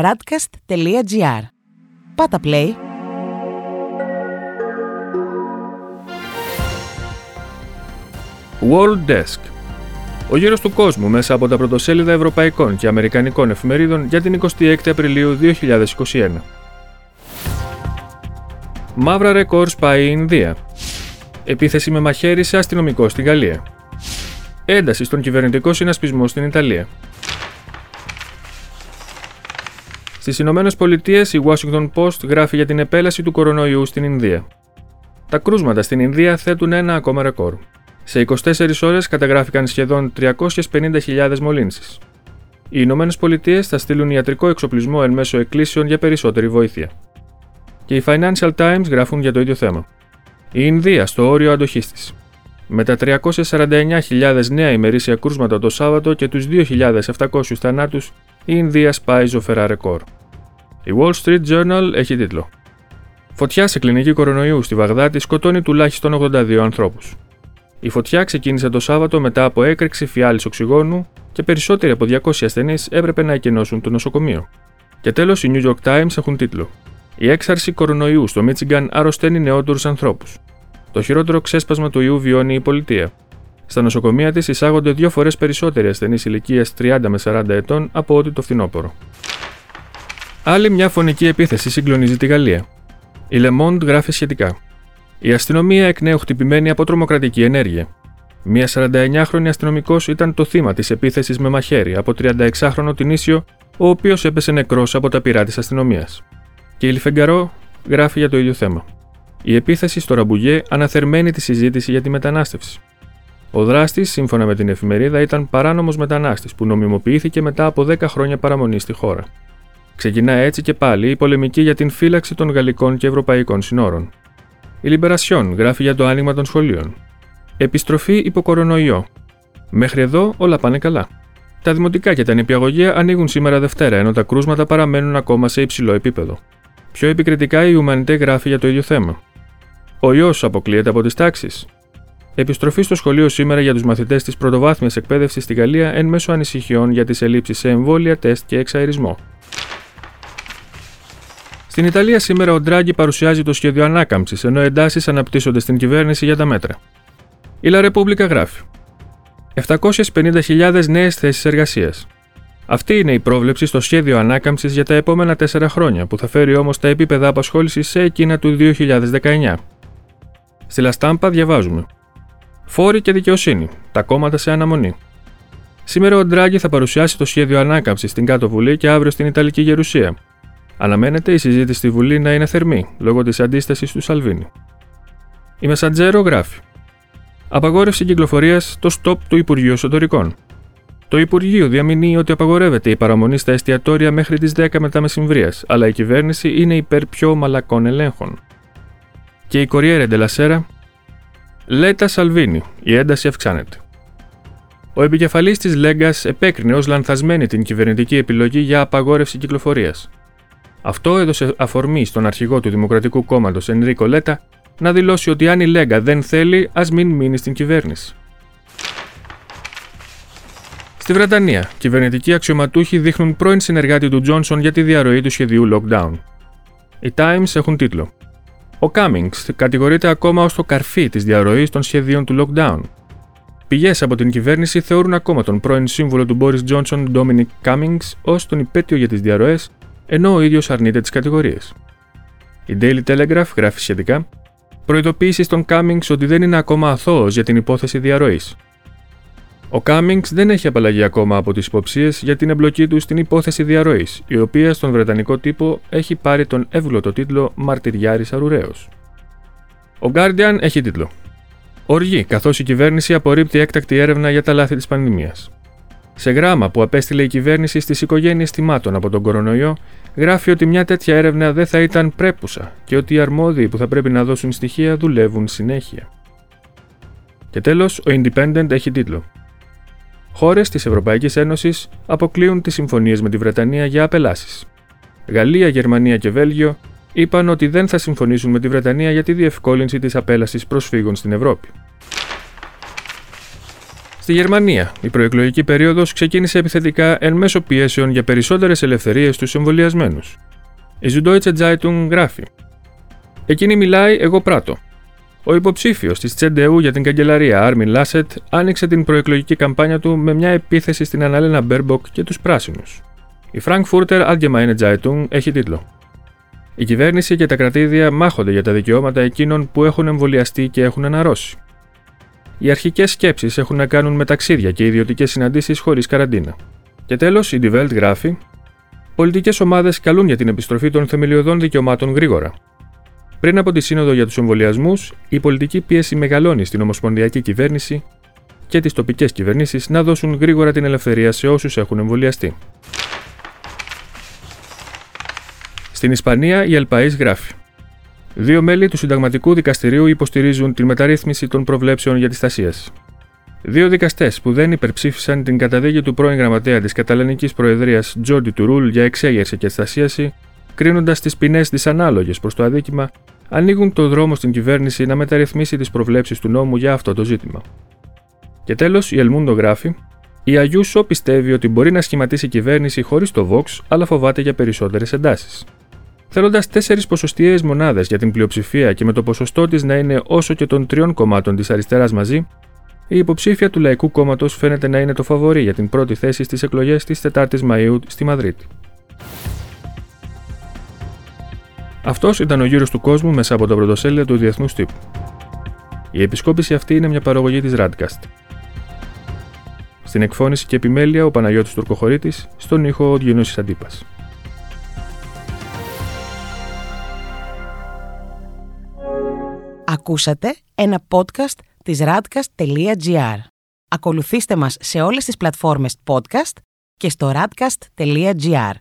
radcast.gr. Πάτα play. World Desk Ο γύρος του κόσμου μέσα από τα πρωτοσέλιδα ευρωπαϊκών και αμερικανικών εφημερίδων για την 26 Απριλίου 2021. Μαύρα ρεκόρ σπάει η Ινδία. Επίθεση με μαχαίρι σε αστυνομικό στη Γαλλία. Ένταση στον κυβερνητικό συνασπισμό στην Ιταλία. Στις Ηνωμένες Πολιτείες, η Washington Post γράφει για την επέλαση του κορονοϊού στην Ινδία. Τα κρούσματα στην Ινδία θέτουν ένα ακόμα ρεκόρ. Σε 24 ώρες καταγράφηκαν σχεδόν 350.000 μολύνσεις. Οι Ηνωμένες Πολιτείες θα στείλουν ιατρικό εξοπλισμό εν μέσω εκκλήσεων για περισσότερη βοήθεια. Και οι Financial Times γράφουν για το ίδιο θέμα. Η Ινδία στο όριο αντοχής της. Με τα 349.000 νέα ημερήσια κρούσματα το Σάββατο και τους 2.700 θανάτους, η Ινδία σπάει ζωφερά ρεκόρ. Η Wall Street Journal έχει τίτλο Φωτιά σε κλινική κορονοϊού στη Βαγδάτη σκοτώνει τουλάχιστον 82 ανθρώπους. Η φωτιά ξεκίνησε το Σάββατο μετά από έκρηξη φιάλης οξυγόνου και περισσότεροι από 200 ασθενείς έπρεπε να εκενώσουν το νοσοκομείο. Και τέλος, οι New York Times έχουν τίτλο Η έξαρση κορονοϊού στο Μίτσιγκαν αρρωσταίνει νεότερους ανθρώπους. Το χειρότερο ξέσπασμα του ιού βιώνει η πολιτεία. Στα νοσοκομεία της εισάγονται δύο φορές περισσότεροι ασθενείς ηλικίας 30 με 40 ετών από ό,τι το φθινόπωρο. Άλλη μια φωνική επίθεση συγκλονίζει τη Γαλλία. Η Le Monde γράφει σχετικά. Η αστυνομία εκ νέου χτυπημένη από τρομοκρατική ενέργεια. Μία 49χρονη αστυνομικός ήταν το θύμα της επίθεσης με μαχαίρι από 36χρονο την ίσιο, ο οποίος έπεσε νεκρός από τα πειρά της αστυνομίας. Και η Λιφεγκαρό γράφει για το ίδιο θέμα. Η επίθεση στο Ραμπουγέ αναθερμαίνει τη συζήτηση για τη μετανάστευση. Ο δράστης, σύμφωνα με την εφημερίδα, ήταν παράνομος μετανάστης που νομιμοποιήθηκε μετά από 10 χρόνια παραμονή στη χώρα. Ξεκινά έτσι και πάλι η πολεμική για την φύλαξη των γαλλικών και ευρωπαϊκών συνόρων. Η Λιμπερασιόν γράφει για το άνοιγμα των σχολείων. Επιστροφή υπό κορονοϊό. Μέχρι εδώ όλα πάνε καλά. Τα δημοτικά και τα νηπιαγωγεία ανοίγουν σήμερα Δευτέρα, ενώ τα κρούσματα παραμένουν ακόμα σε υψηλό επίπεδο. Πιο επικριτικά η Ουμανιτέ γράφει για το ίδιο θέμα. Ο ιός αποκλείεται από τις τάξεις. Επιστροφή στο σχολείο σήμερα για τους μαθητές της πρωτοβάθμιας εκπαίδευσης στη Γαλλία εν μέσω ανησυχιών για τις ελλείψεις σε εμβόλια, τεστ και εξαερισμό. Στην Ιταλία σήμερα ο Ντράγκη παρουσιάζει το σχέδιο ανάκαμψης, ενώ εντάσεις αναπτύσσονται στην κυβέρνηση για τα μέτρα. Η Λα Ρεπούμπλικα γράφει. 750.000 νέες θέσεις εργασίας. Αυτή είναι η πρόβλεψη στο σχέδιο ανάκαμψης για τα επόμενα 4 χρόνια, που θα φέρει όμως τα επίπεδα απασχόλησης σε εκείνα του 2019. Στη Λαστάμπα διαβάζουμε. Φόροι και δικαιοσύνη. Τα κόμματα σε αναμονή. Σήμερα ο Ντράγκη θα παρουσιάσει το σχέδιο ανάκαμψης στην Κάτω Βουλή και αύριο στην Ιταλική Γερουσία. Αναμένεται η συζήτηση στη Βουλή να είναι θερμή λόγω της αντίστασης του Σαλβίνη. Η Μεσαντζέρο γράφει. Απαγόρευση κυκλοφορίας το στόπ του Υπουργείου Εσωτερικών. Το Υπουργείο διαμηνύει ότι απαγορεύεται η παραμονή στα εστιατόρια μέχρι τις 10 μετά μεσημβρίας, αλλά η κυβέρνηση είναι υπέρ πιο μαλακών ελέγχων. Και η Κοριέρε Ντελασέρα Λέτα Σαλβίνη, η ένταση αυξάνεται. Ο επικεφαλής της Λέγκα επέκρινε ως λανθασμένη την κυβερνητική επιλογή για απαγόρευση κυκλοφορίας. Αυτό έδωσε αφορμή στον αρχηγό του Δημοκρατικού Κόμματος Ενρίκο Λέτα να δηλώσει ότι αν η Λέγκα δεν θέλει, ας μην μείνει στην κυβέρνηση. Στη Βρετανία, κυβερνητικοί αξιωματούχοι δείχνουν πρώην συνεργάτη του Τζόνσον για τη διαρροή του σχεδίου lockdown. Οι Times έχουν τίτλο ο Cummings κατηγορείται ακόμα ως το καρφί της διαρροής των σχεδίων του lockdown. Πηγές από την κυβέρνηση θεωρούν ακόμα τον πρώην σύμβουλο του Boris Johnson, Dominic Cummings, ως τον υπέτειο για τις διαρροές, ενώ ο ίδιος αρνείται τις κατηγορίες. Η Daily Telegraph γράφει σχετικά προειδοποίηση στον Cummings ότι δεν είναι ακόμα αθώος για την υπόθεση διαρροής. Ο Κάμινγκ δεν έχει απαλλαγεί ακόμα από τις υποψίες για την εμπλοκή του στην υπόθεση διαρροής, η οποία στον Βρετανικό τύπο έχει πάρει τον εύγλωτο τίτλο Μαρτυριάρης Αρουραίος. Ο Guardian έχει τίτλο Οργή, καθώς η κυβέρνηση απορρίπτει έκτακτη έρευνα για τα λάθη της πανδημίας. Σε γράμμα που απέστειλε η κυβέρνηση στις οικογένειες θυμάτων από τον κορονοϊό, γράφει ότι μια τέτοια έρευνα δεν θα ήταν πρέπουσα και ότι οι αρμόδιοι που θα πρέπει να δώσουν στοιχεία δουλεύουν συνέχεια. Και τέλος, ο Independent έχει τίτλο Χώρες της Ευρωπαϊκής Ένωσης αποκλείουν τις συμφωνίες με τη Βρετανία για απελάσεις. Γαλλία, Γερμανία και Βέλγιο είπαν ότι δεν θα συμφωνήσουν με τη Βρετανία για τη διευκόλυνση της απέλασης προσφύγων στην Ευρώπη. Στη Γερμανία, η προεκλογική περίοδος ξεκίνησε επιθετικά εν μέσω πιέσεων για περισσότερες ελευθερίες στους εμβολιασμένους. Η Süddeutsche Zeitung γράφει: Εκείνη μιλάει, εγώ πράττω. Ο υποψήφιος της CDU για την καγκελαρία, Άρμιν Λάσετ, άνοιξε την προεκλογική καμπάνια του με μια επίθεση στην Αναλένα Μπέρμποκ και τους πράσινους. Η Frankfurter Allgemeine Zeitung έχει τίτλο η κυβέρνηση και τα κρατίδια μάχονται για τα δικαιώματα εκείνων που έχουν εμβολιαστεί και έχουν αναρρώσει. Οι αρχικές σκέψεις έχουν να κάνουν με ταξίδια και ιδιωτικές συναντήσεις χωρίς καραντίνα. Και τέλος, η Die Welt γράφει: Πολιτικές ομάδες καλούν για την επιστροφή των θεμελιωδών δικαιωμάτων γρήγορα. Πριν από τη Σύνοδο για τους Εμβολιασμούς, η πολιτική πίεση μεγαλώνει στην Ομοσπονδιακή Κυβέρνηση και τις τοπικές κυβερνήσεις να δώσουν γρήγορα την ελευθερία σε όσους έχουν εμβολιαστεί. Στην Ισπανία, η Ελπαή γράφει: Δύο μέλη του Συνταγματικού Δικαστηρίου υποστηρίζουν την μεταρρύθμιση των προβλέψεων για τη στασία. Δύο δικαστές που δεν υπερψήφισαν την καταδίκη του πρώην γραμματέα της Καταλανικής Προεδρίας Τζόρντι Τουρούλ για εξέγερση και στασίαση, κρίνοντας τις ποινές δυσανάλογες προς το αδίκημα, ανοίγουν το δρόμο στην κυβέρνηση να μεταρρυθμίσει τις προβλέψεις του νόμου για αυτό το ζήτημα. Και τέλος, η Ελμούντο γράφει: Η Αγιούσο πιστεύει ότι μπορεί να σχηματίσει κυβέρνηση χωρίς το Vox, αλλά φοβάται για περισσότερες εντάσεις. Θέλοντας τέσσερις ποσοστιαίες μονάδες για την πλειοψηφία και με το ποσοστό της να είναι όσο και των τριών κομμάτων της αριστεράς μαζί, η υποψήφια του Λαϊκού Κόμματος φαίνεται να είναι το φαβορή για την πρώτη θέση στις εκλογές της 4η Μαου στη Μαδρίτη. Αυτός ήταν ο γύρος του κόσμου μέσα από τα πρωτοσέλιδα του Διεθνούς Τύπου. Η επισκόπηση αυτή είναι μια παραγωγή της Radcast. Στην εκφώνηση και επιμέλεια ο Παναγιώτης Τουρκοχωρήτης, στον ήχο ο Διονύσης Αντίπας. Ακούσατε ένα podcast της radcast.gr. Ακολουθήστε μας σε όλες τις πλατφόρμες podcast και στο radcast.gr.